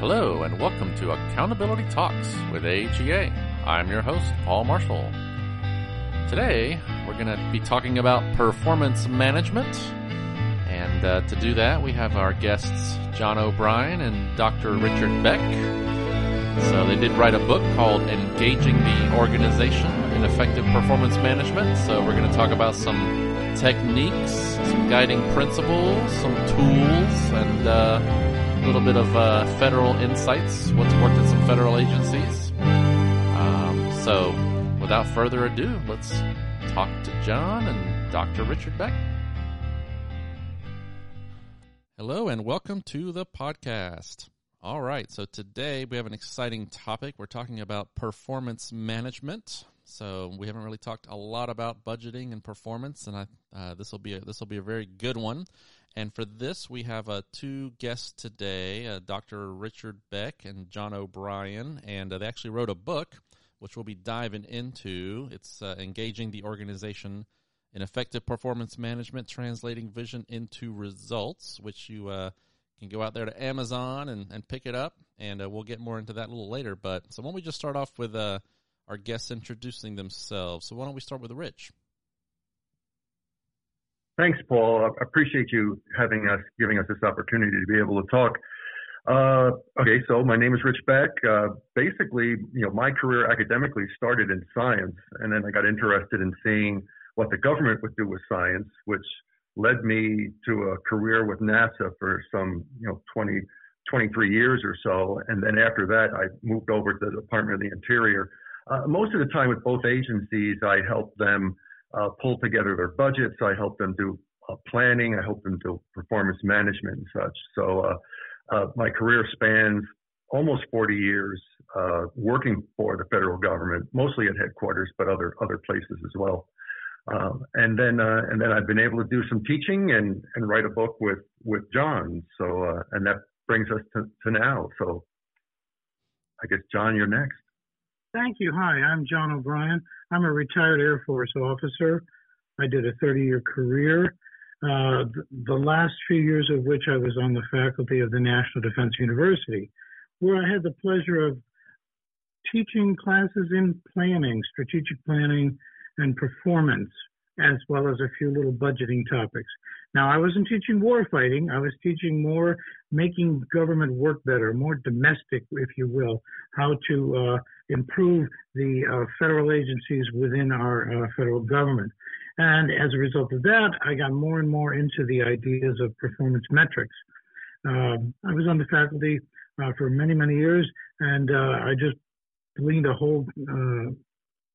Hello, and welcome to Accountability Talks with AGA. I'm your host, Paul Marshall. Today, we're going to be talking about performance management. And uh, to do that, we have our guests, John O'Brien and Dr. Richard Beck. So they did write a book called Engaging the Organization in Effective Performance Management. So we're going to talk about some techniques, some guiding principles, some tools, and uh, little bit of uh, federal insights, what's worked at some federal agencies. Um, so, without further ado, let's talk to John and Dr. Richard Beck. Hello, and welcome to the podcast. All right, so today we have an exciting topic. We're talking about performance management. So we haven't really talked a lot about budgeting and performance, and I uh, this will be this will be a very good one. And for this, we have uh, two guests today uh, Dr. Richard Beck and John O'Brien. And uh, they actually wrote a book, which we'll be diving into. It's uh, Engaging the Organization in Effective Performance Management, Translating Vision into Results, which you uh, can go out there to Amazon and, and pick it up. And uh, we'll get more into that a little later. But so why don't we just start off with our guests introducing themselves? So why don't we start with Rich? Thanks, Paul. I appreciate you having us, giving us this opportunity to be able to talk. Uh, okay, so my name is Rich Beck. Uh, basically, you know, my career academically started in science, and then I got interested in seeing what the government would do with science, which led me to a career with NASA for some, you know, 20, 23 years or so. And then after that, I moved over to the Department of the Interior. Uh, most of the time with both agencies, I helped them uh, pull together their budgets. I help them do uh, planning. I help them do performance management and such. So uh, uh my career spans almost 40 years uh, working for the federal government, mostly at headquarters, but other other places as well. Um, and then uh, and then I've been able to do some teaching and, and write a book with with John. So and that brings us to, to now. So I guess John, you're next. Thank you. Hi, I'm John O'Brien. I'm a retired Air Force officer. I did a 30 year career, uh, the last few years of which I was on the faculty of the National Defense University, where I had the pleasure of teaching classes in planning, strategic planning, and performance, as well as a few little budgeting topics. Now, I wasn't teaching war fighting. I was teaching more making government work better, more domestic, if you will, how to uh, improve the uh, federal agencies within our uh, federal government. And as a result of that, I got more and more into the ideas of performance metrics. Um, I was on the faculty uh, for many, many years, and uh, I just gleaned a whole uh,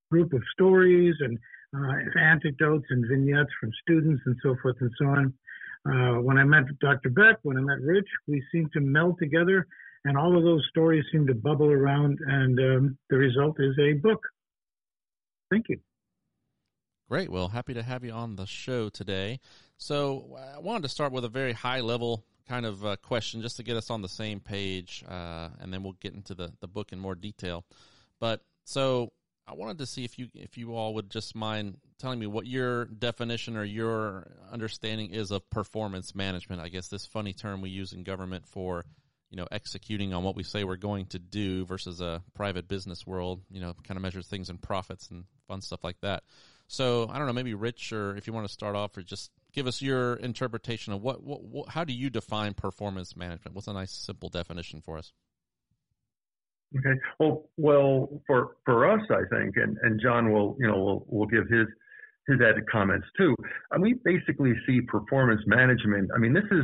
group of stories and uh, anecdotes and vignettes from students and so forth and so on. Uh, when I met Dr. Beck, when I met Rich, we seemed to meld together, and all of those stories seemed to bubble around, and um, the result is a book. Thank you. Great. Well, happy to have you on the show today. So, I wanted to start with a very high level kind of uh, question just to get us on the same page, uh, and then we'll get into the, the book in more detail. But so, I wanted to see if you if you all would just mind telling me what your definition or your understanding is of performance management. I guess this funny term we use in government for you know executing on what we say we're going to do versus a private business world. You know, kind of measures things in profits and fun stuff like that. So I don't know, maybe Rich, or if you want to start off, or just give us your interpretation of what, what, what how do you define performance management? What's a nice simple definition for us? Okay. Well, well, for for us, I think, and and John will, you know, will will give his his added comments too. And we basically see performance management. I mean, this is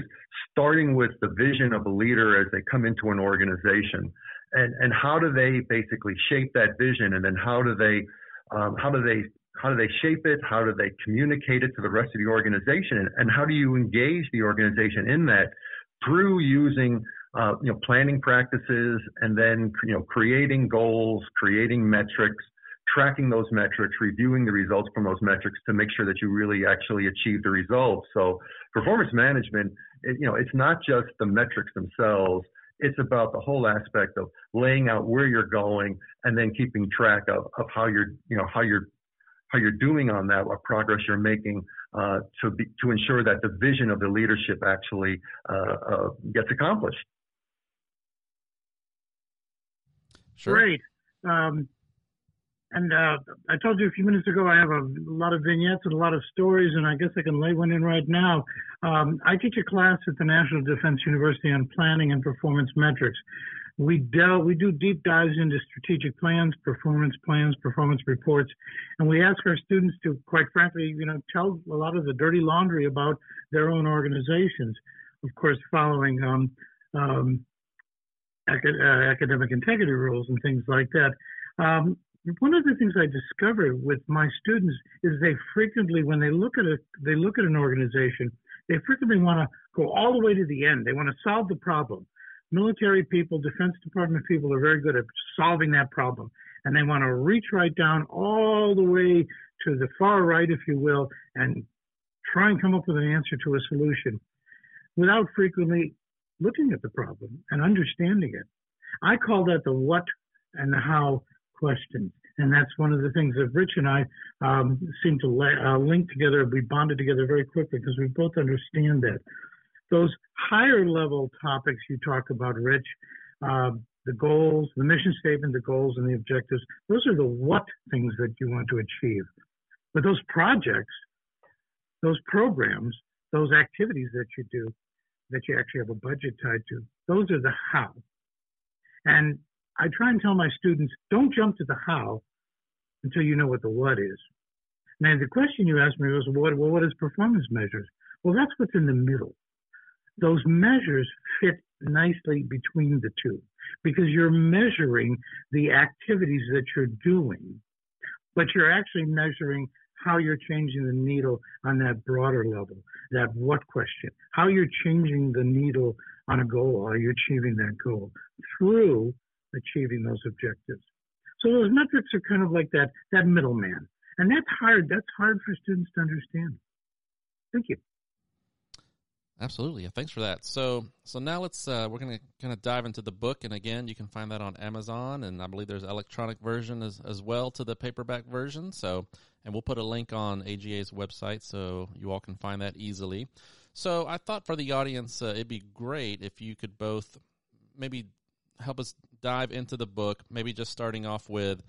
starting with the vision of a leader as they come into an organization, and and how do they basically shape that vision, and then how do they um, how do they how do they shape it? How do they communicate it to the rest of the organization? And, and how do you engage the organization in that through using uh, you know, planning practices and then, you know, creating goals, creating metrics, tracking those metrics, reviewing the results from those metrics to make sure that you really actually achieve the results. So performance management, it, you know, it's not just the metrics themselves. It's about the whole aspect of laying out where you're going and then keeping track of, of how you're, you know, how you're, how you're doing on that, what progress you're making uh, to be, to ensure that the vision of the leadership actually uh, uh, gets accomplished. Sure. Great. Um, and uh, I told you a few minutes ago I have a lot of vignettes and a lot of stories, and I guess I can lay one in right now. Um, I teach a class at the National Defense University on planning and performance metrics. We delve, we do deep dives into strategic plans, performance plans, performance reports, and we ask our students to, quite frankly, you know, tell a lot of the dirty laundry about their own organizations. Of course, following um, um, academic integrity rules and things like that. Um, one of the things I discovered with my students is they frequently, when they look at a, they look at an organization, they frequently want to go all the way to the end. They want to solve the problem. Military people, Defense Department people are very good at solving that problem, and they want to reach right down all the way to the far right, if you will, and try and come up with an answer to a solution without frequently looking at the problem and understanding it. I call that the what and the how questions. And that's one of the things that Rich and I um, seem to uh, link together. We bonded together very quickly because we both understand that. Those higher level topics you talk about, Rich, uh, the goals, the mission statement, the goals, and the objectives, those are the what things that you want to achieve. But those projects, those programs, those activities that you do, that you actually have a budget tied to, those are the how. And I try and tell my students, don't jump to the how until you know what the what is. Now, the question you asked me was, what, well, what is performance measures? Well, that's what's in the middle. Those measures fit nicely between the two because you're measuring the activities that you're doing, but you're actually measuring how you're changing the needle on that broader level, that what question, how you're changing the needle on a goal, are you achieving that goal through achieving those objectives. So those metrics are kind of like that that middleman, and that's hard. That's hard for students to understand. Thank you. Absolutely. Thanks for that. So, so now let's uh, we're going to kind of dive into the book, and again, you can find that on Amazon, and I believe there's electronic version as as well to the paperback version. So, and we'll put a link on AGA's website so you all can find that easily. So, I thought for the audience, uh, it'd be great if you could both maybe help us dive into the book, maybe just starting off with,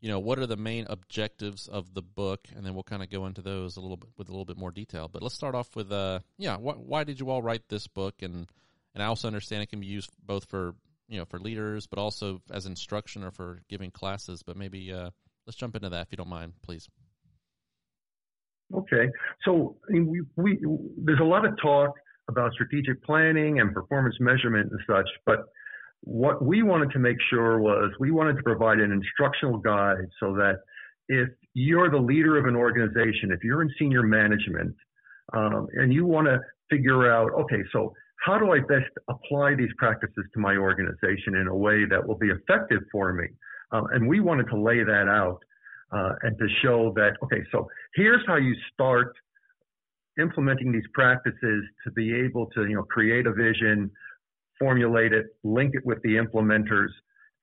you know, what are the main objectives of the book, and then we'll kind of go into those a little bit with a little bit more detail. But let's start off with, uh, yeah, wh- why did you all write this book? And and I also understand it can be used both for you know for leaders, but also as instruction or for giving classes. But maybe uh, let's jump into that if you don't mind, please. Okay, so we, we there's a lot of talk about strategic planning and performance measurement and such, but what we wanted to make sure was we wanted to provide an instructional guide so that if you're the leader of an organization, if you're in senior management, um, and you want to figure out, okay, so how do I best apply these practices to my organization in a way that will be effective for me? Um, and we wanted to lay that out uh, and to show that, okay, so here's how you start implementing these practices to be able to, you know, create a vision, formulate it, link it with the implementers,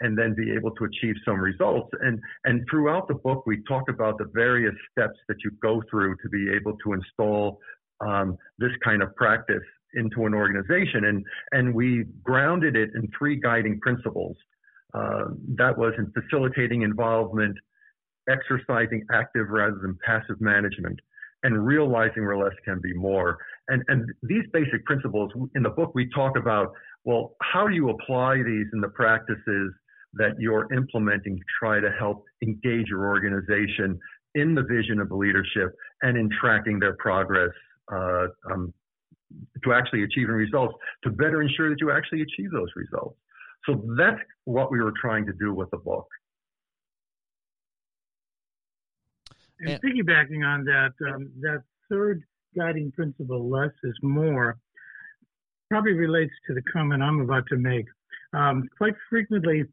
and then be able to achieve some results. And, and throughout the book, we talk about the various steps that you go through to be able to install um, this kind of practice into an organization. And, and we grounded it in three guiding principles. Uh, that was in facilitating involvement, exercising active rather than passive management, and realizing where less can be more. And, and these basic principles in the book, we talk about well, how do you apply these in the practices that you're implementing to try to help engage your organization in the vision of the leadership and in tracking their progress uh, um, to actually achieving results to better ensure that you actually achieve those results. So that's what we were trying to do with the book. And piggybacking on that, um, that third guiding principle, less is more, probably relates to the comment I'm about to make. Um, quite frequently,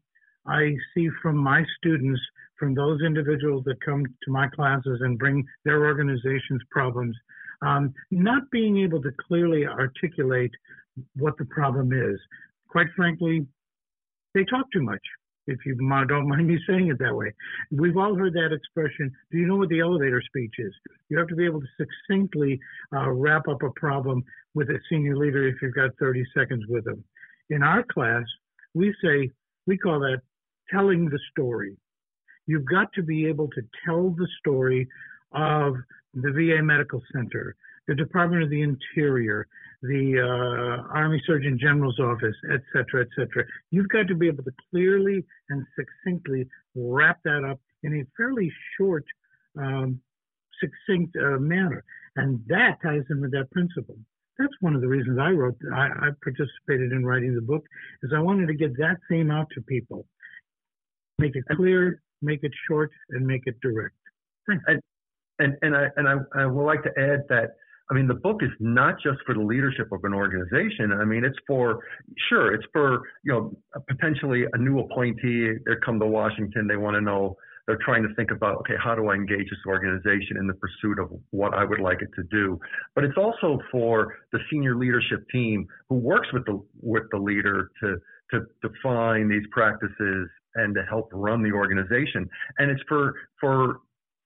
I see from my students, from those individuals that come to my classes and bring their organization's problems, um, not being able to clearly articulate what the problem is. Quite frankly, they talk too much if you don't mind me saying it that way. We've all heard that expression. Do you know what the elevator speech is? You have to be able to succinctly uh, wrap up a problem with a senior leader if you've got 30 seconds with them. In our class, we say, we call that telling the story. You've got to be able to tell the story of the VA Medical Center, the Department of the Interior, the uh, Army Surgeon General's office, et cetera, et cetera. You've got to be able to clearly and succinctly wrap that up in a fairly short, um, succinct uh, manner. And that ties in with that principle. That's one of the reasons I wrote, I, I participated in writing the book, is I wanted to get that theme out to people. Make it clear, make it short, and make it direct. And, and, and I, and I, I would like to add that I mean, the book is not just for the leadership of an organization. I mean, it's for, sure, it's for, you know, potentially a new appointee. They come to Washington. They want to know, they're trying to think about, okay, how do I engage this organization in the pursuit of what I would like it to do? But it's also for the senior leadership team who works with the, with the leader to, to define these practices and to help run the organization. And it's for, for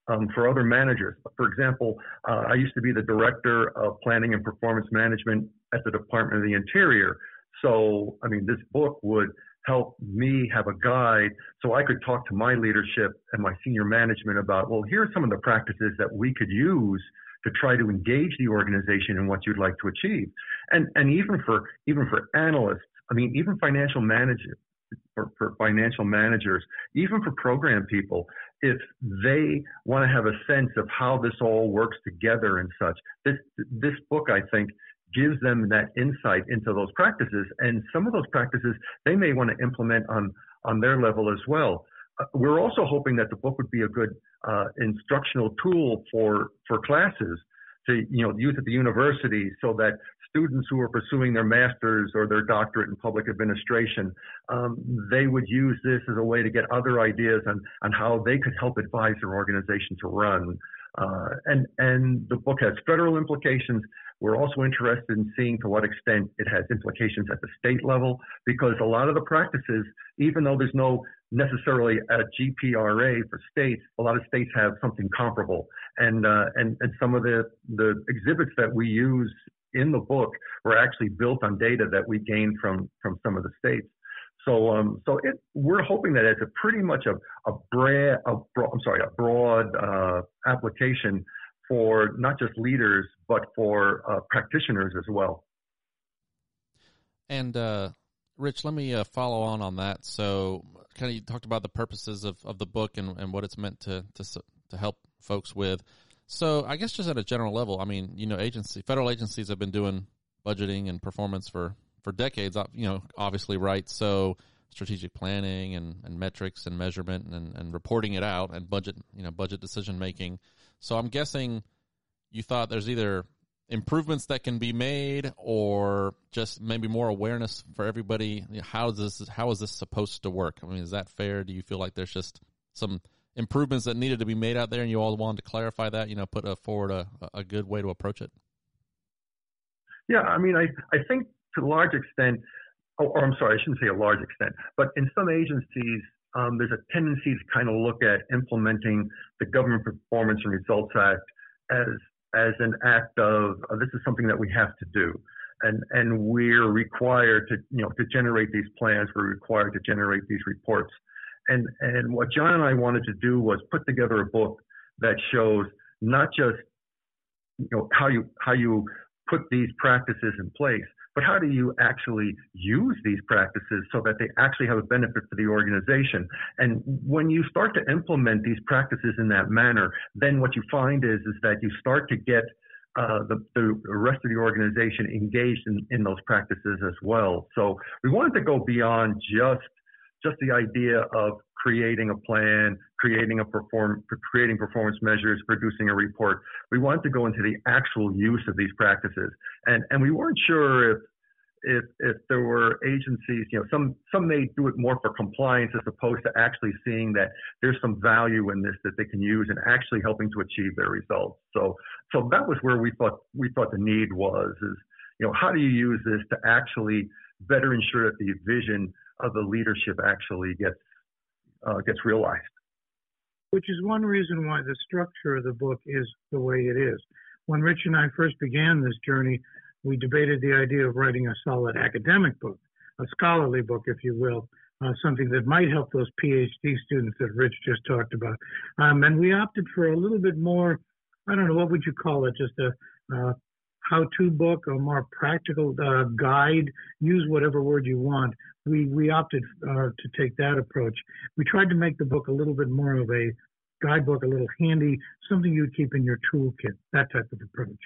um, for other managers. For example, uh, I used to be the director of planning and performance management at the Department of the Interior. So, I mean, this book would help me have a guide so I could talk to my leadership and my senior management about, well, here are some of the practices that we could use to try to engage the organization in what you'd like to achieve. And, and even for, even for analysts, I mean, even financial managers, for, for financial managers, even for program people, if they want to have a sense of how this all works together and such, this this book I think gives them that insight into those practices, and some of those practices they may want to implement on on their level as well. Uh, we're also hoping that the book would be a good uh, instructional tool for for classes to you know use at the university so that students who are pursuing their master's or their doctorate in public administration, um, they would use this as a way to get other ideas on, on how they could help advise their organization to run. Uh, and, and the book has federal implications. We're also interested in seeing to what extent it has implications at the state level, because a lot of the practices, even though there's no necessarily a GPRA for states, a lot of states have something comparable. And, uh, and, and some of the, the exhibits that we use in the book were actually built on data that we gained from from some of the states. So um, so it, we're hoping that it's a pretty much a a, bra- a bro- I'm sorry a broad uh, application for not just leaders but for uh, practitioners as well. And uh, Rich, let me uh, follow on on that. So, kind of you talked about the purposes of, of the book and, and what it's meant to to to help folks with. So I guess just at a general level, I mean, you know, agency, federal agencies have been doing budgeting and performance for, for decades, you know, obviously, right? So strategic planning and, and metrics and measurement and, and reporting it out and budget, you know, budget decision making. So I'm guessing you thought there's either improvements that can be made or just maybe more awareness for everybody. How is this, how is this supposed to work? I mean, is that fair? Do you feel like there's just some improvements that needed to be made out there, and you all wanted to clarify that. You know, put a, forward a, a good way to approach it. Yeah, I mean, I I think to a large extent, or, or I'm sorry, I shouldn't say a large extent, but in some agencies. Um, there's a tendency to kind of look at implementing the Government Performance and Results Act as as an act of uh, this is something that we have to do and and we're required to you know to generate these plans we're required to generate these reports and and what John and I wanted to do was put together a book that shows not just you know how you how you put these practices in place, but how do you actually use these practices so that they actually have a benefit for the organization? And when you start to implement these practices in that manner, then what you find is is that you start to get uh, the, the rest of the organization engaged in, in those practices as well. So we wanted to go beyond just just the idea of creating a plan, creating a perform, creating performance measures, producing a report. We wanted to go into the actual use of these practices, and and we weren't sure if if if there were agencies, you know, some some may do it more for compliance as opposed to actually seeing that there's some value in this that they can use and actually helping to achieve their results. So so that was where we thought we thought the need was is you know how do you use this to actually better ensure that the vision of the leadership actually gets uh, gets realized. Which is one reason why the structure of the book is the way it is. When Rich and I first began this journey, we debated the idea of writing a solid academic book, a scholarly book, if you will, uh, something that might help those PhD students that Rich just talked about. Um, and we opted for a little bit more, I don't know, what would you call it? Just a uh, how-to book, a more practical uh, guide. Use whatever word you want. We we opted uh, to take that approach. We tried to make the book a little bit more of a guidebook, a little handy, something you'd keep in your toolkit. That type of approach.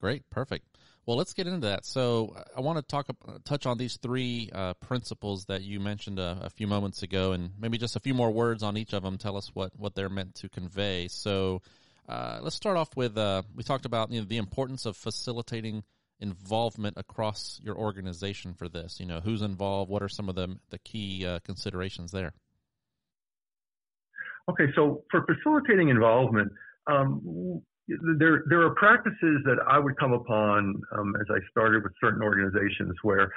Great, perfect. Well, let's get into that. So, I want to talk, touch on these three uh, principles that you mentioned a, a, few moments ago, and maybe just a few more words on each of them. Tell us what what they're meant to convey. So, uh, let's start off with uh, we talked about you know, the importance of facilitating involvement across your organization for this. You know, who's involved? What are some of the the key uh, considerations there? Okay, so for facilitating involvement, um, there there are practices that I would come upon um, as I started with certain organizations where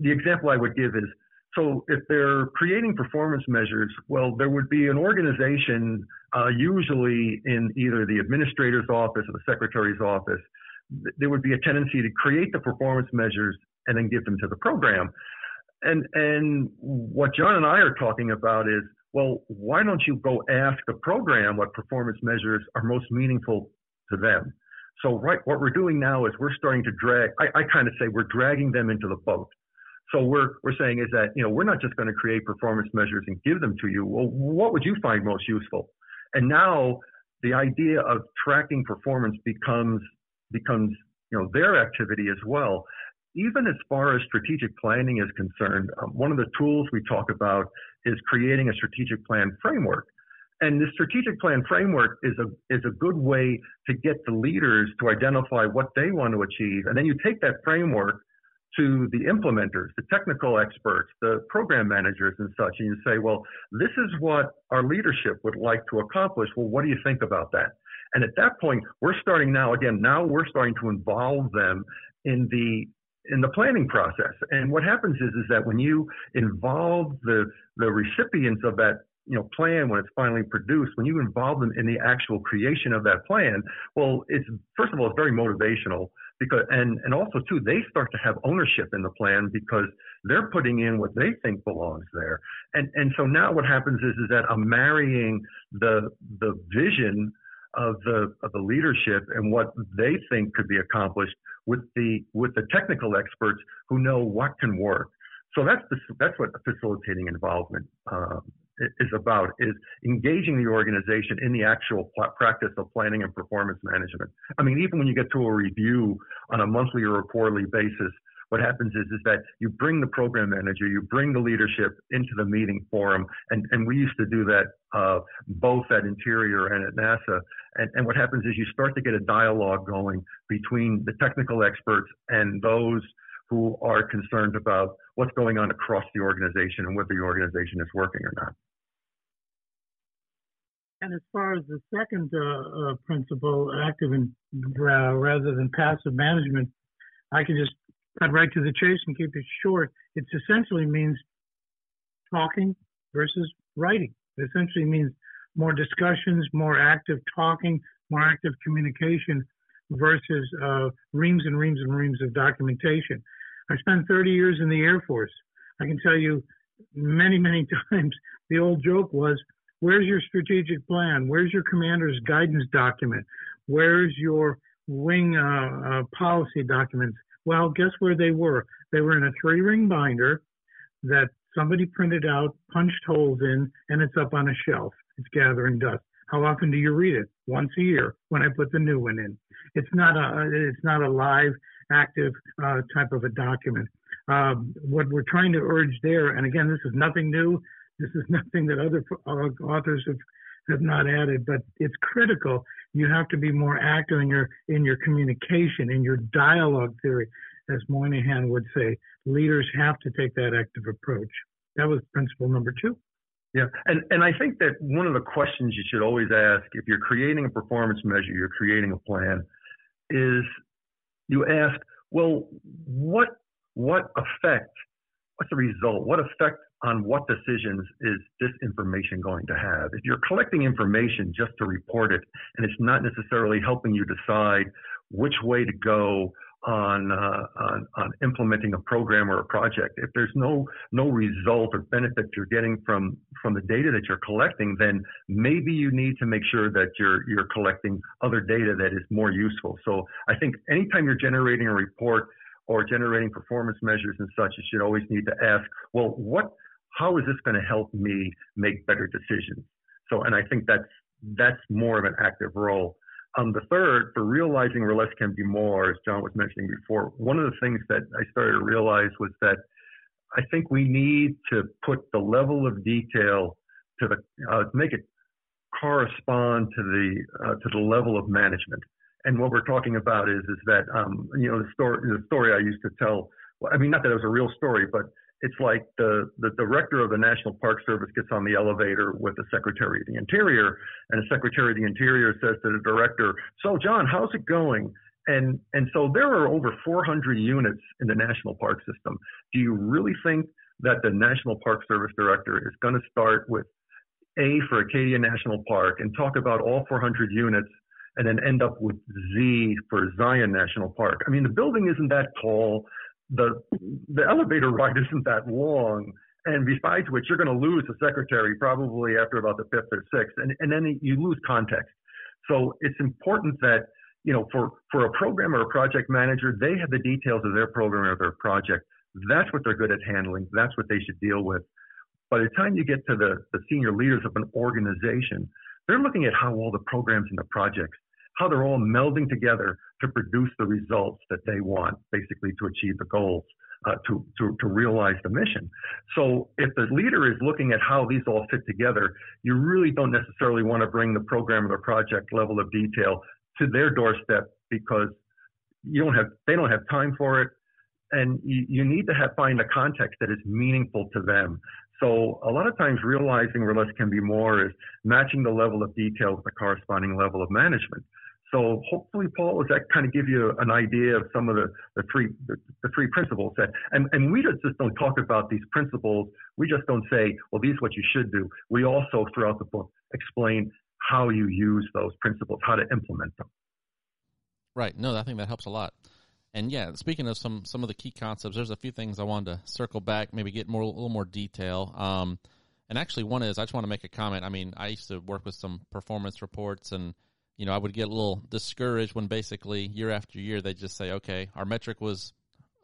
the example I would give is so if they're creating performance measures, well, there would be an organization, uh, usually in either the administrator's office or the secretary's office. There would be a tendency to create the performance measures and then give them to the program. And and what John and I are talking about is well, why don't you go ask the program what performance measures are most meaningful to them? So, right, what we're doing now is we're starting to drag, I, I kind of say we're dragging them into the boat. So we're, we're saying is that, you know, we're not just going to create performance measures and give them to you. Well, what would you find most useful? And now the idea of tracking performance becomes, becomes, you know, their activity as well even as far as strategic planning is concerned, um, one of the tools we talk about is creating a strategic plan framework. And this strategic plan framework is a is a good way to get the leaders to identify what they want to achieve, and then you take that framework to the implementers, the technical experts, the program managers, and such, and you say, well, this is what our leadership would like to accomplish. Well, what do you think about that? And at that point, we're starting now. Again, now we're starting to involve them in the in the planning process. And what happens is is that when you involve the the recipients of that you know plan when it's finally produced when you involve them in the actual creation of that plan well it's first of all it's very motivational because and and also too they start to have ownership in the plan because they're putting in what they think belongs there and and so now what happens is is that i'm marrying the the vision of the of the leadership and what they think could be accomplished with the with the technical experts who know what can work. So that's the, that's what facilitating involvement uh, is about: is engaging the organization in the actual practice of planning and performance management. I mean, even when you get to a review on a monthly or a quarterly basis, what happens is is that you bring the program manager, you bring the leadership into the meeting forum, and and we used to do that uh, both at Interior and at NASA. And and what happens is you start to get a dialogue going between the technical experts and those who are concerned about what's going on across the organization and whether the organization is working or not. And as far as the second uh, uh, principle, active and uh, rather than passive management, I can just cut right to the chase and keep it short. It essentially means talking versus writing. It essentially means more discussions, more active talking, more active communication versus uh, reams and reams and reams of documentation. I spent 30 years in the Air Force. I can tell you many, many times the old joke was, where's your strategic plan? Where's your commander's guidance document? Where's your wing uh, uh, policy documents? Well, guess where they were? They were in a three ring binder that somebody printed out, punched holes in, and it's up on a shelf. It's gathering dust. How often do you read it? Once a year when I put the new one in. It's not a it's not a live, active uh, type of a document. Um, what we're trying to urge there, and again, this is nothing new. This is nothing that other uh, authors have have not added, but it's critical. You have to be more active in your in your communication, in your dialogue theory, as Moynihan would say. Leaders have to take that active approach. That was principle number two. Yeah, and and I think that one of the questions you should always ask if you're creating a performance measure, you're creating a plan, is you ask, well, what what effect, what's the result, what effect on what decisions is this information going to have. If you're collecting information just to report it and it's not necessarily helping you decide which way to go on, uh, on, on implementing a program or a project. If there's no no result or benefit you're getting from from the data that you're collecting, then maybe you need to make sure that you're you're collecting other data that is more useful. So I think anytime you're generating a report or generating performance measures and such, you should always need to ask, well, what how is this going to help me make better decisions? So, and I think that's that's more of an active role. Um, the third, for realizing where less can be more, as John was mentioning before, one of the things that I started to realize was that I think we need to put the level of detail to the uh, make it correspond to the uh, to the level of management. And what we're talking about is is that um, you know the story the story I used to tell. I mean, not that it was a real story, but it's like the, the director of the National Park Service gets on the elevator with the Secretary of the Interior, and the Secretary of the Interior says to the director, "So, John, how's it going?" And and so there are over 400 units in the National Park System. Do you really think that the National Park Service director is going to start with A for Acadia National Park and talk about all 400 units and then end up with Z for Zion National Park? I mean, the building isn't that tall the the elevator ride isn't that long. And besides which, you're going to lose the secretary probably after about the fifth or sixth, and, and then you lose context. So it's important that you know for for a program or a project manager, they have the details of their program or their project. That's what they're good at handling. That's what they should deal with. By the time you get to the, the senior leaders of an organization, they're looking at how all the programs and the projects how they're all melding together to produce the results that they want, basically to achieve the goals, uh, to, to, to realize the mission. So if the leader is looking at how these all fit together, you really don't necessarily want to bring the program or the project level of detail to their doorstep because you don't have, they don't have time for it. And you, need to have, find a context that is meaningful to them. So a lot of times realizing where less can be more is matching the level of detail with the corresponding level of management. So hopefully, Paul, does that kind of give you an idea of some of the, the three the, the, three principles that and, and we just, don't talk about these principles. We just don't say, well, these what you should do. We also throughout the book explain how you use those principles, how to implement them. Right. No, I think that helps a lot. And yeah, speaking of some some of the key concepts, there's a few things I wanted to circle back, maybe get more a little more detail. Um, and actually, one is I just want to make a comment. I mean, I used to work with some performance reports and you know, I would get a little discouraged when basically year after year they just say, okay, our metric was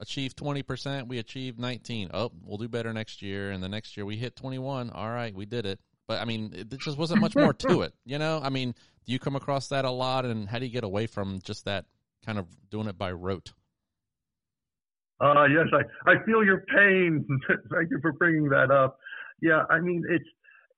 achieved 20%, we achieved 19. Oh, we'll do better next year. And the next year we hit 21. All right, we did it. But I mean, it just wasn't much more to it. You know, I mean, do you come across that a lot? And how do you get away from just that kind of doing it by rote? Uh, yes, I, I feel your pain. Thank you for bringing that up. Yeah, I mean, it's,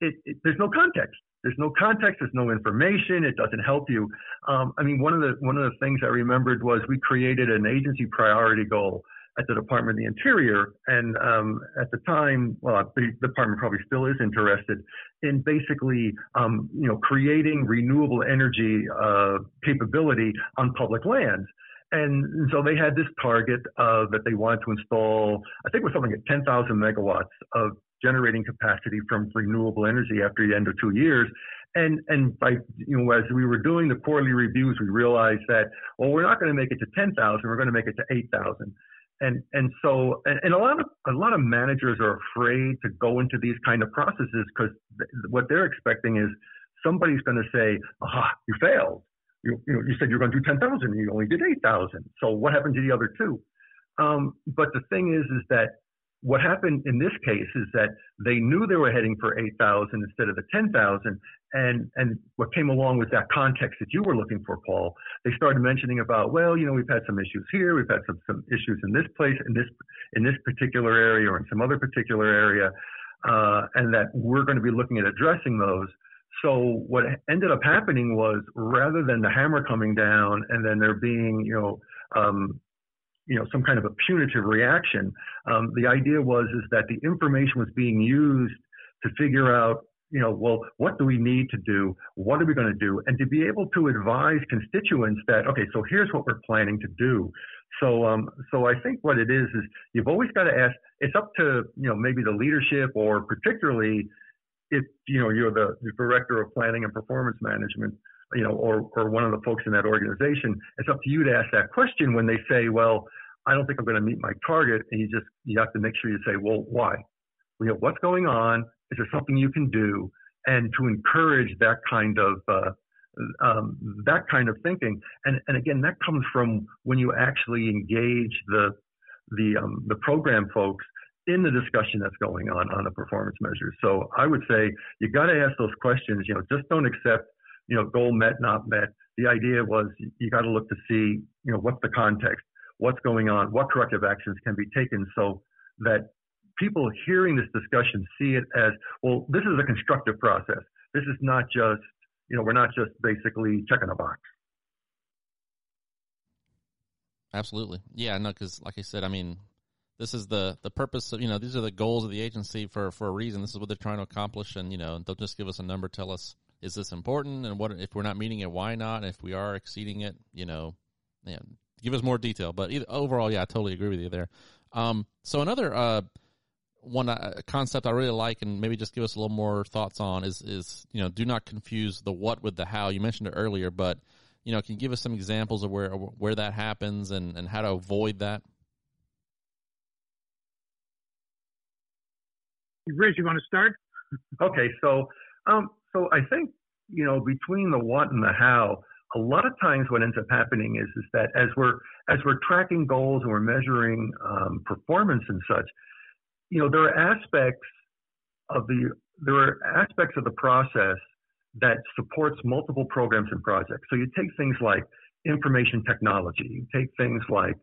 it, it, there's no context. There's no context. There's no information. It doesn't help you. Um, I mean, one of the one of the things I remembered was we created an agency priority goal at the Department of the Interior, and um, at the time, well, the department probably still is interested in basically, um, you know, creating renewable energy uh, capability on public lands. And so they had this target uh, that they wanted to install, I think it was something at 10,000 megawatts of generating capacity from renewable energy after the end of two years. And and by you know as we were doing the quarterly reviews, we realized that well we're not going to make it to ten thousand, we're going to make it to eight thousand. And and so and, and, a lot of a lot of managers are afraid to go into these kind of processes because th- what they're expecting is somebody's going to say, "Aha, you failed. You you, know, you said you're going to do ten thousand, and you only did eight thousand. So what happened to the other two? Um, but the thing is, is that what happened in this case is that they knew they were heading for 8,000 instead of the 10,000. And, and what came along with that context that you were looking for, Paul, they started mentioning about, well, you know, we've had some issues here. We've had some, some issues in this place, in this, in this particular area or in some other particular area. Uh, and that we're going to be looking at addressing those. So what ended up happening was rather than the hammer coming down and then there being, you know, um, you know some kind of a punitive reaction. Um, the idea was is that the information was being used to figure out you know well what do we need to do what are we going to do and to be able to advise constituents that okay so here's what we're planning to do so um, so I think what it is is you've always got to ask it's up to you know maybe the leadership or particularly if you know you're the, the director of planning and performance management you know, or, or one of the folks in that organization, it's up to you to ask that question when they say, well, I don't think I'm going to meet my target. And you just, you have to make sure you say, well, why? You know, what's going on? Is there something you can do? And to encourage that kind of, uh, um, that kind of thinking. And, and again, that comes from when you actually engage the, the, um, the program folks in the discussion that's going on on the performance measures. So I would say you got to ask those questions. You know, just don't accept, you know, goal met, not met. The idea was you got to look to see, you know, what's the context, what's going on, what corrective actions can be taken so that people hearing this discussion see it as, well, this is a constructive process. This is not just, you know, we're not just basically checking a box. Absolutely. Yeah, no, because like I said, I mean, this is the the purpose of you know these are the goals of the agency for for a reason. This is what they're trying to accomplish, and you know don't just give us a number. Tell us is this important, and what if we're not meeting it, why not? And if we are exceeding it, you know, yeah, give us more detail. But either, overall, yeah, I totally agree with you there. Um, so another uh, one uh, concept I really like, and maybe just give us a little more thoughts on is is you know do not confuse the what with the how. You mentioned it earlier, but you know, can you give us some examples of where where that happens and and how to avoid that? Rich, you want to start? okay, so um, so I think you know between the what and the how, a lot of times what ends up happening is is that as we're as we're tracking goals and we're measuring um, performance and such, you know there are aspects of the there are aspects of the process that supports multiple programs and projects. So you take things like information technology, you take things like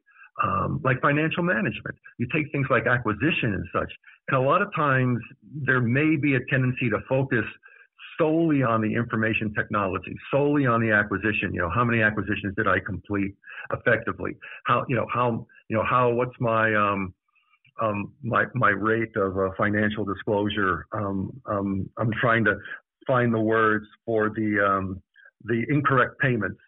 um, like financial management. You take things like acquisition and such, and a lot of times there may be a tendency to focus solely on the information technology, solely on the acquisition. You know, how many acquisitions did I complete effectively? How you know how you know how what's my um, um, my my rate of uh, financial disclosure? Um, um, I'm trying to find the words for the um, the incorrect payments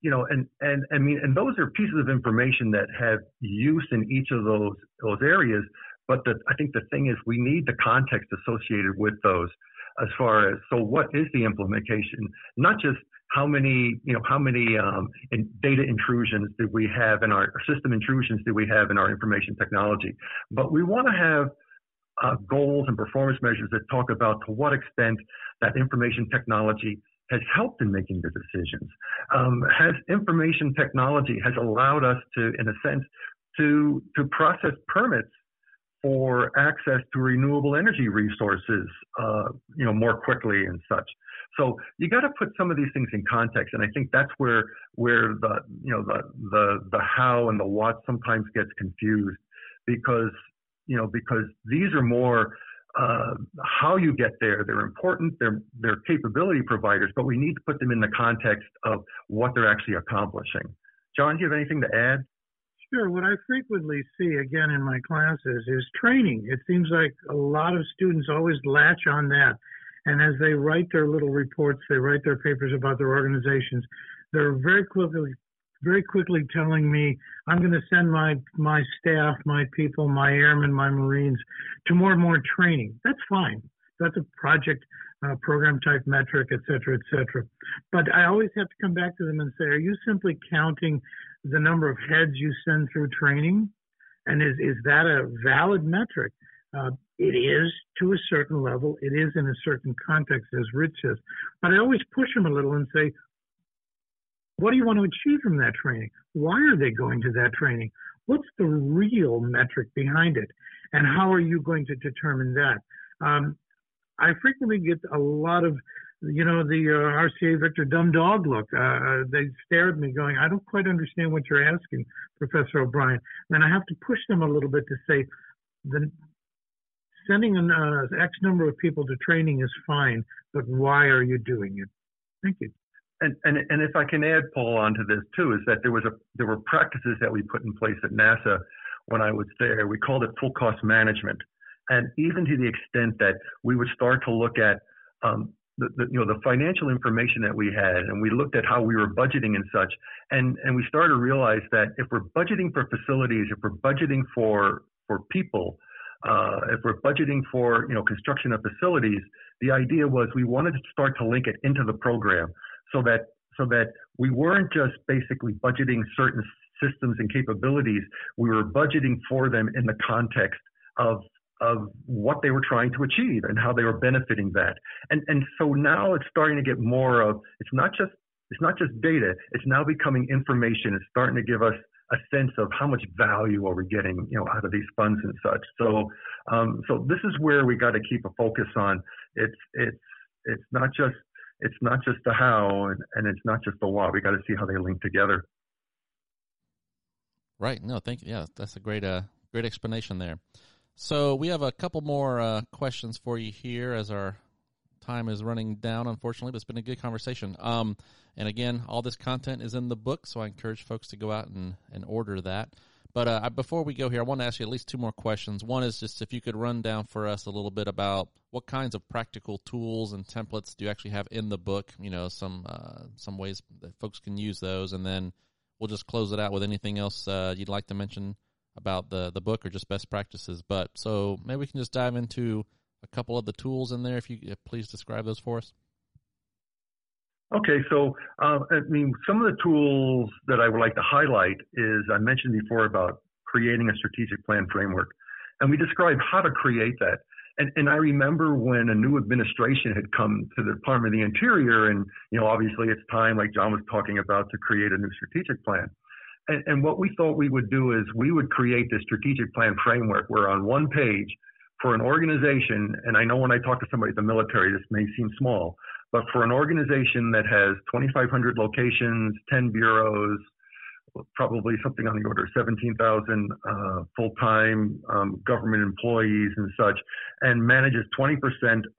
you know, and, and, I mean, and those are pieces of information that have use in each of those, those areas. But the, I think the thing is we need the context associated with those as far as, so what is the implementation? Not just how many, you know, how many um, in data intrusions did we have in our system intrusions did we have in our information technology, but we want to have uh, goals and performance measures that talk about to what extent that information technology has helped in making the decisions. Um, has information technology has allowed us to, in a sense, to to process permits for access to renewable energy resources, uh, you know, more quickly and such. So you got to put some of these things in context, and I think that's where where the you know the the the how and the what sometimes gets confused because you know because these are more uh, how you get there. They're important. They're they're capability providers, but we need to put them in the context of what they're actually accomplishing. John, do you have anything to add? Sure. What I frequently see again in my classes is training. It seems like a lot of students always latch on that. And as they write their little reports, they write their papers about their organizations, they're very quickly very quickly telling me I'm going to send my my staff, my people, my airmen, my Marines to more and more training. That's fine. That's a project uh, program type metric, et cetera, et cetera. But I always have to come back to them and say, are you simply counting the number of heads you send through training? And is, is that a valid metric? Uh, it is to a certain level. It is in a certain context, as Rich says. But I always push them a little and say, what do you want to achieve from that training? Why are they going to that training? What's the real metric behind it? And how are you going to determine that? Um, I frequently get a lot of, you know, the uh, RCA Victor dumb dog look. Uh, uh, they stare at me going, I don't quite understand what you're asking, Professor O'Brien. And I have to push them a little bit to say, the, sending an uh, X number of people to training is fine, but why are you doing it? Thank you and, and, and if I can add, Paul, onto this too, is that there was a there were practices that we put in place at NASA when I was there. We called it full cost management, and even to the extent that we would start to look at um, the, the, you know the financial information that we had, and we looked at how we were budgeting and such, and and we started to realize that if we're budgeting for facilities, if we're budgeting for for people, uh, if we're budgeting for you know construction of facilities, the idea was we wanted to start to link it into the program so that so that we weren't just basically budgeting certain systems and capabilities. We were budgeting for them in the context of of what they were trying to achieve and how they were benefiting that. And and so now it's starting to get more of it's not just it's not just data. It's now becoming information. It's starting to give us a sense of how much value are we getting, you know, out of these funds and such. So, um, so this is where we got to keep a focus on. It's it's it's not just it's not just the how and, and it's not just the what. We got to see how they link together. Right. No, thank you. Yeah, that's a great uh great explanation there. So we have a couple more uh, questions for you here as our time is running down, unfortunately, but it's been a good conversation. Um, and again, all this content is in the book, so I encourage folks to go out and, and order that. But uh, before we go here, I want to ask you at least two more questions. One is just if you could run down for us a little bit about what kinds of practical tools and templates do you actually have in the book? You know, some uh, some ways that folks can use those, and then we'll just close it out with anything else uh, you'd like to mention about the the book or just best practices. But so maybe we can just dive into a couple of the tools in there. If you please describe those for us. Okay, so uh, I mean, some of the tools that I would like to highlight is I mentioned before about creating a strategic plan framework, and we describe how to create that. And, and I remember when a new administration had come to the Department of the Interior, and you know, obviously it's time, like John was talking about, to create a new strategic plan. And, and what we thought we would do is we would create this strategic plan framework where on one page for an organization, and I know when I talk to somebody at the military, this may seem small, but for an organization that has 2,500 locations, 10 bureaus, probably something on the order of 17,000 uh, full-time um, government employees and such, and manages 20%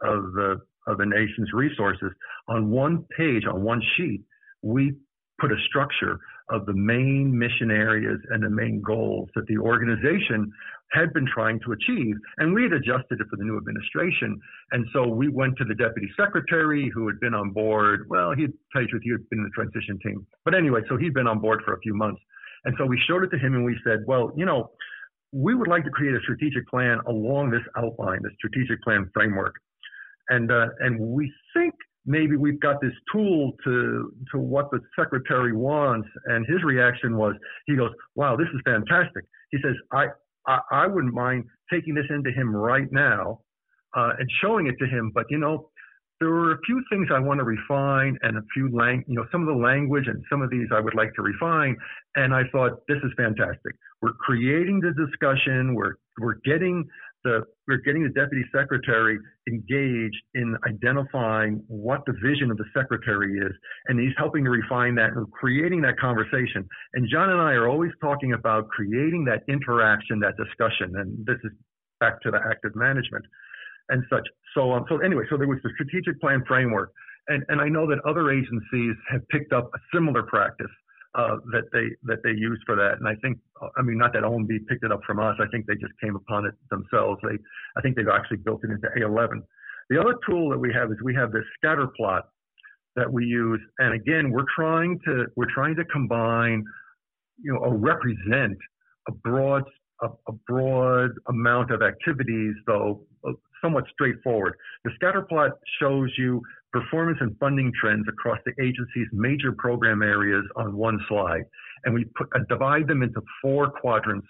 of the of the nation's resources on one page, on one sheet, we put a structure of the main mission areas and the main goals that the organization had been trying to achieve. And we had adjusted it for the new administration. And so we went to the deputy secretary who had been on board. Well, he'd tell you he had been in the transition team. But anyway, so he'd been on board for a few months. And so we showed it to him and we said, well, you know, we would like to create a strategic plan along this outline, the strategic plan framework. And, uh, and we think maybe we've got this tool to to what the secretary wants and his reaction was he goes wow this is fantastic he says i I, I wouldn't mind taking this into him right now uh, and showing it to him. But you know, there were a few things I want to refine and a few lang, you know, some of the language and some of these I would like to refine. And I thought this is fantastic. We're creating the discussion. We're we're getting the we're getting the deputy secretary engaged in identifying what the vision of the secretary is, and he's helping to refine that and creating that conversation. And John and I are always talking about creating that interaction, that discussion, and this is back to the active management and such. So, um, so anyway, so there was the strategic plan framework, and and I know that other agencies have picked up a similar practice uh, that they that they use for that. And I think, I mean, not that OMB picked it up from us. I think they just came upon it themselves. They, I think they've actually built it into A11. The other tool that we have is we have this scatter plot that we use, and again, we're trying to we're trying to combine, you know, or represent a broad a, a broad amount of activities, though somewhat straightforward. The scatter plot shows you performance and funding trends across the agency's major program areas on one slide. And we put, uh, divide them into four quadrants.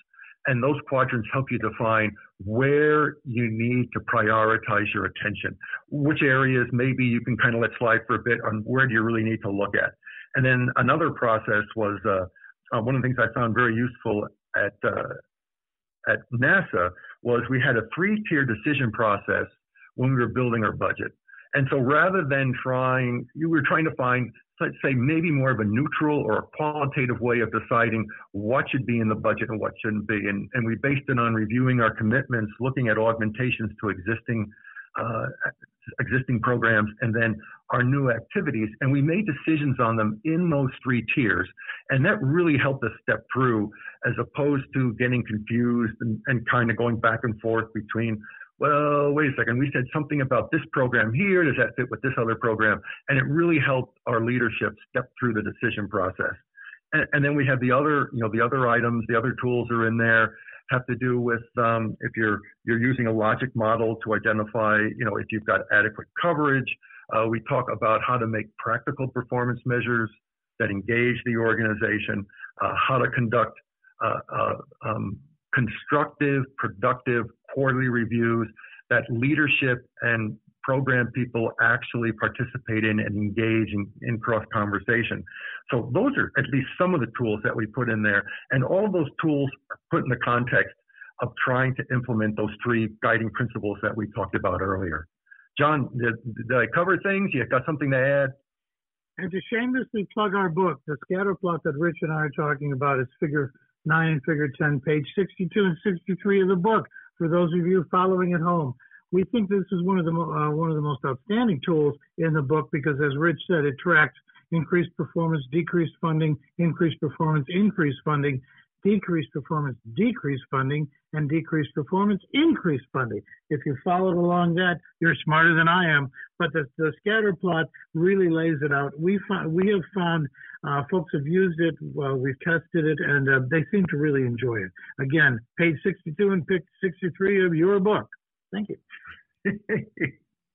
And those quadrants help you define where you need to prioritize your attention. Which areas maybe you can kind of let slide for a bit on where do you really need to look at. And then another process was uh, uh, one of the things I found very useful at uh, at NASA was we had a three-tier decision process when we were building our budget. And so rather than trying, you were trying to find, let's say, maybe more of a neutral or a qualitative way of deciding what should be in the budget and what shouldn't be. And, and we based it on reviewing our commitments, looking at augmentations to existing uh, existing programs, and then our new activities. And we made decisions on them in those three tiers. And that really helped us step through as opposed to getting confused and, and kind of going back and forth between well, wait a second, we said something about this program here. Does that fit with this other program? And it really helped our leadership step through the decision process. And, and then we have the other, you know, the other items, the other tools are in there have to do with um, if you're you're using a logic model to identify, you know, if you've got adequate coverage, Uh, we talk about how to make practical performance measures that engage the organization, uh, how to conduct uh, uh, um, constructive, productive quarterly reviews that leadership and program people actually participate in and engage in, in cross conversation. So those are at least some of the tools that we put in there. And all those tools are put in the context of trying to implement those three guiding principles that we talked about earlier. John, did, did I cover things? You got something to add? And to shamelessly plug our book, the scatter plot that Rich and I are talking about is figure 9 and figure 10, page 62 and 63 of the book for those of you following at home. We think this is one of the uh, one of the most outstanding tools in the book because, as Rich said, it tracks increased performance, decreased funding, increased performance, increased funding, decreased performance, decreased funding, and decreased performance, increased funding. If you followed along that, you're smarter than I am. But the, the scatter plot really lays it out. We found, we have found uh, folks have used it, well, we've tested it, and uh, they seem to really enjoy it. Again, page 62 and page 63 of your book. Thank you.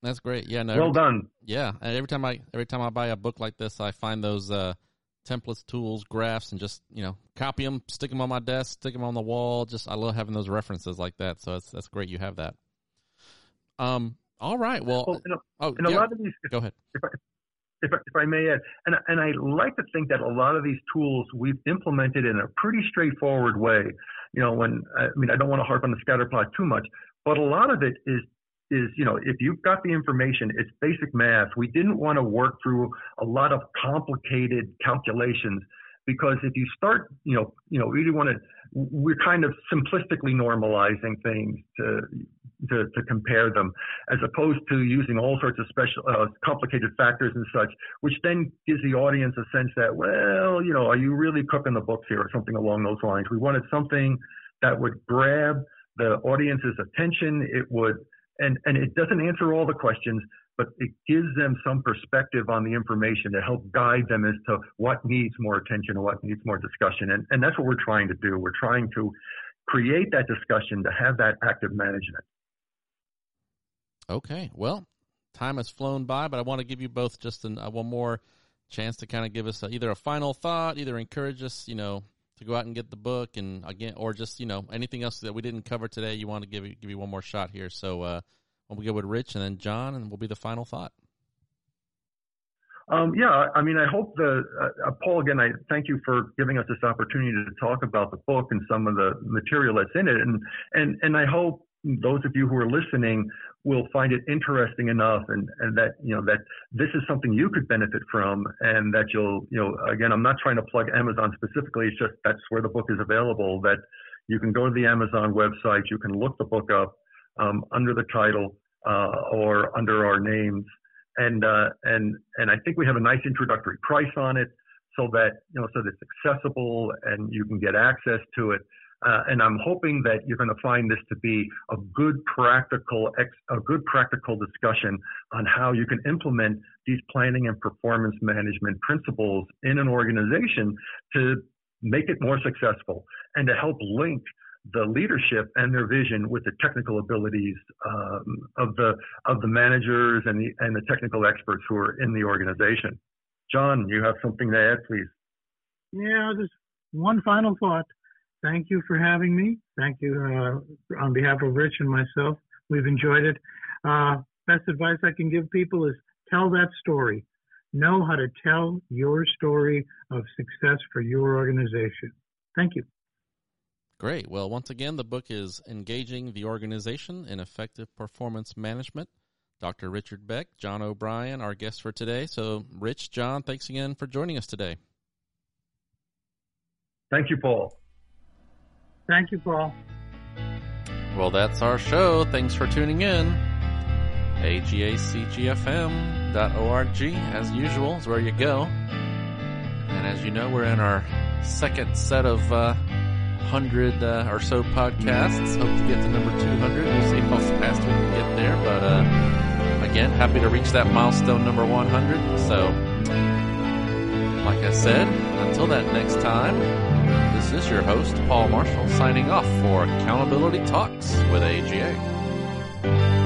That's great. Yeah, no. Well done. Yeah, and every time I every time I buy a book like this, I find those uh, templates, tools, graphs, and just you know copy them, stick them on my desk, stick them on the wall. Just I love having those references like that. So that's that's great. You have that. Um. All right. Well. well you know, oh, and yeah. a lot of these. Go ahead. If I, if I, if I may add, and and I like to think that a lot of these tools we've implemented in a pretty straightforward way. You know, when I mean I don't want to harp on the scatter plot too much, but a lot of it is is, you know, if you've got the information, it's basic math. We didn't want to work through a lot of complicated calculations because if you start, you know, you know, we didn't want to, we're kind of simplistically normalizing things to, to, to compare them as opposed to using all sorts of special, uh, complicated factors and such, which then gives the audience a sense that, well, you know, are you really cooking the books here or something along those lines? We wanted something that would grab the audience's attention. It would, and, and it doesn't answer all the questions, but it gives them some perspective on the information to help guide them as to what needs more attention and what needs more discussion. And, and that's what we're trying to do. We're trying to create that discussion to have that active management. Okay. Well, time has flown by, but I want to give you both just an, uh, one more chance to kind of give us a, either a final thought, either encourage us, you know, go out and get the book and again, or just, you know, anything else that we didn't cover today, you want to give, give you one more shot here. So, uh, we'll go with Rich and then John and we'll be the final thought. Um, yeah, I mean, I hope the uh, Paul again. I thank you for giving us this opportunity to talk about the book and some of the material that's in it, and and and I hope those of you who are listening will find it interesting enough and, and that you know that this is something you could benefit from and that you'll you know again I'm not trying to plug Amazon specifically it's just that's where the book is available that you can go to the Amazon website you can look the book up um, under the title uh, or under our names. And uh, and and I think we have a nice introductory price on it so that you know so that it's accessible and you can get access to it uh, and I'm hoping that you're going to find this to be a good practical, a good practical discussion on how you can implement these planning and performance management principles in an organization to make it more successful and to help link the leadership and their vision with the technical abilities um, of the of the managers and the and the technical experts who are in the organization. John, you have something to add, please. Yeah, just one final thought thank you for having me. Thank you uh, on behalf of Rich and myself. We've enjoyed it. Uh, best advice I can give people is tell that story. Know how to tell your story of success for your organization. Thank you. Great. Well, once again, the book is Engaging the Organization in Effective Performance Management. Dr. Richard Beck, John O'Brien, our guest for today. So, Rich, John, thanks again for joining us today. Thank you, Paul. Thank you, Paul. Well, that's our show. Thanks for tuning in. AGACGFM.org, as usual, is where you go. And as you know, we're in our second set of uh, 100 uh, or so podcasts. Hope to get to number 200. We'll see how fast we can get there. But uh, again, happy to reach that milestone number 100. So, like I said, until that next time, this is your host, Paul Marshall, signing off for Accountability Talks with AGA.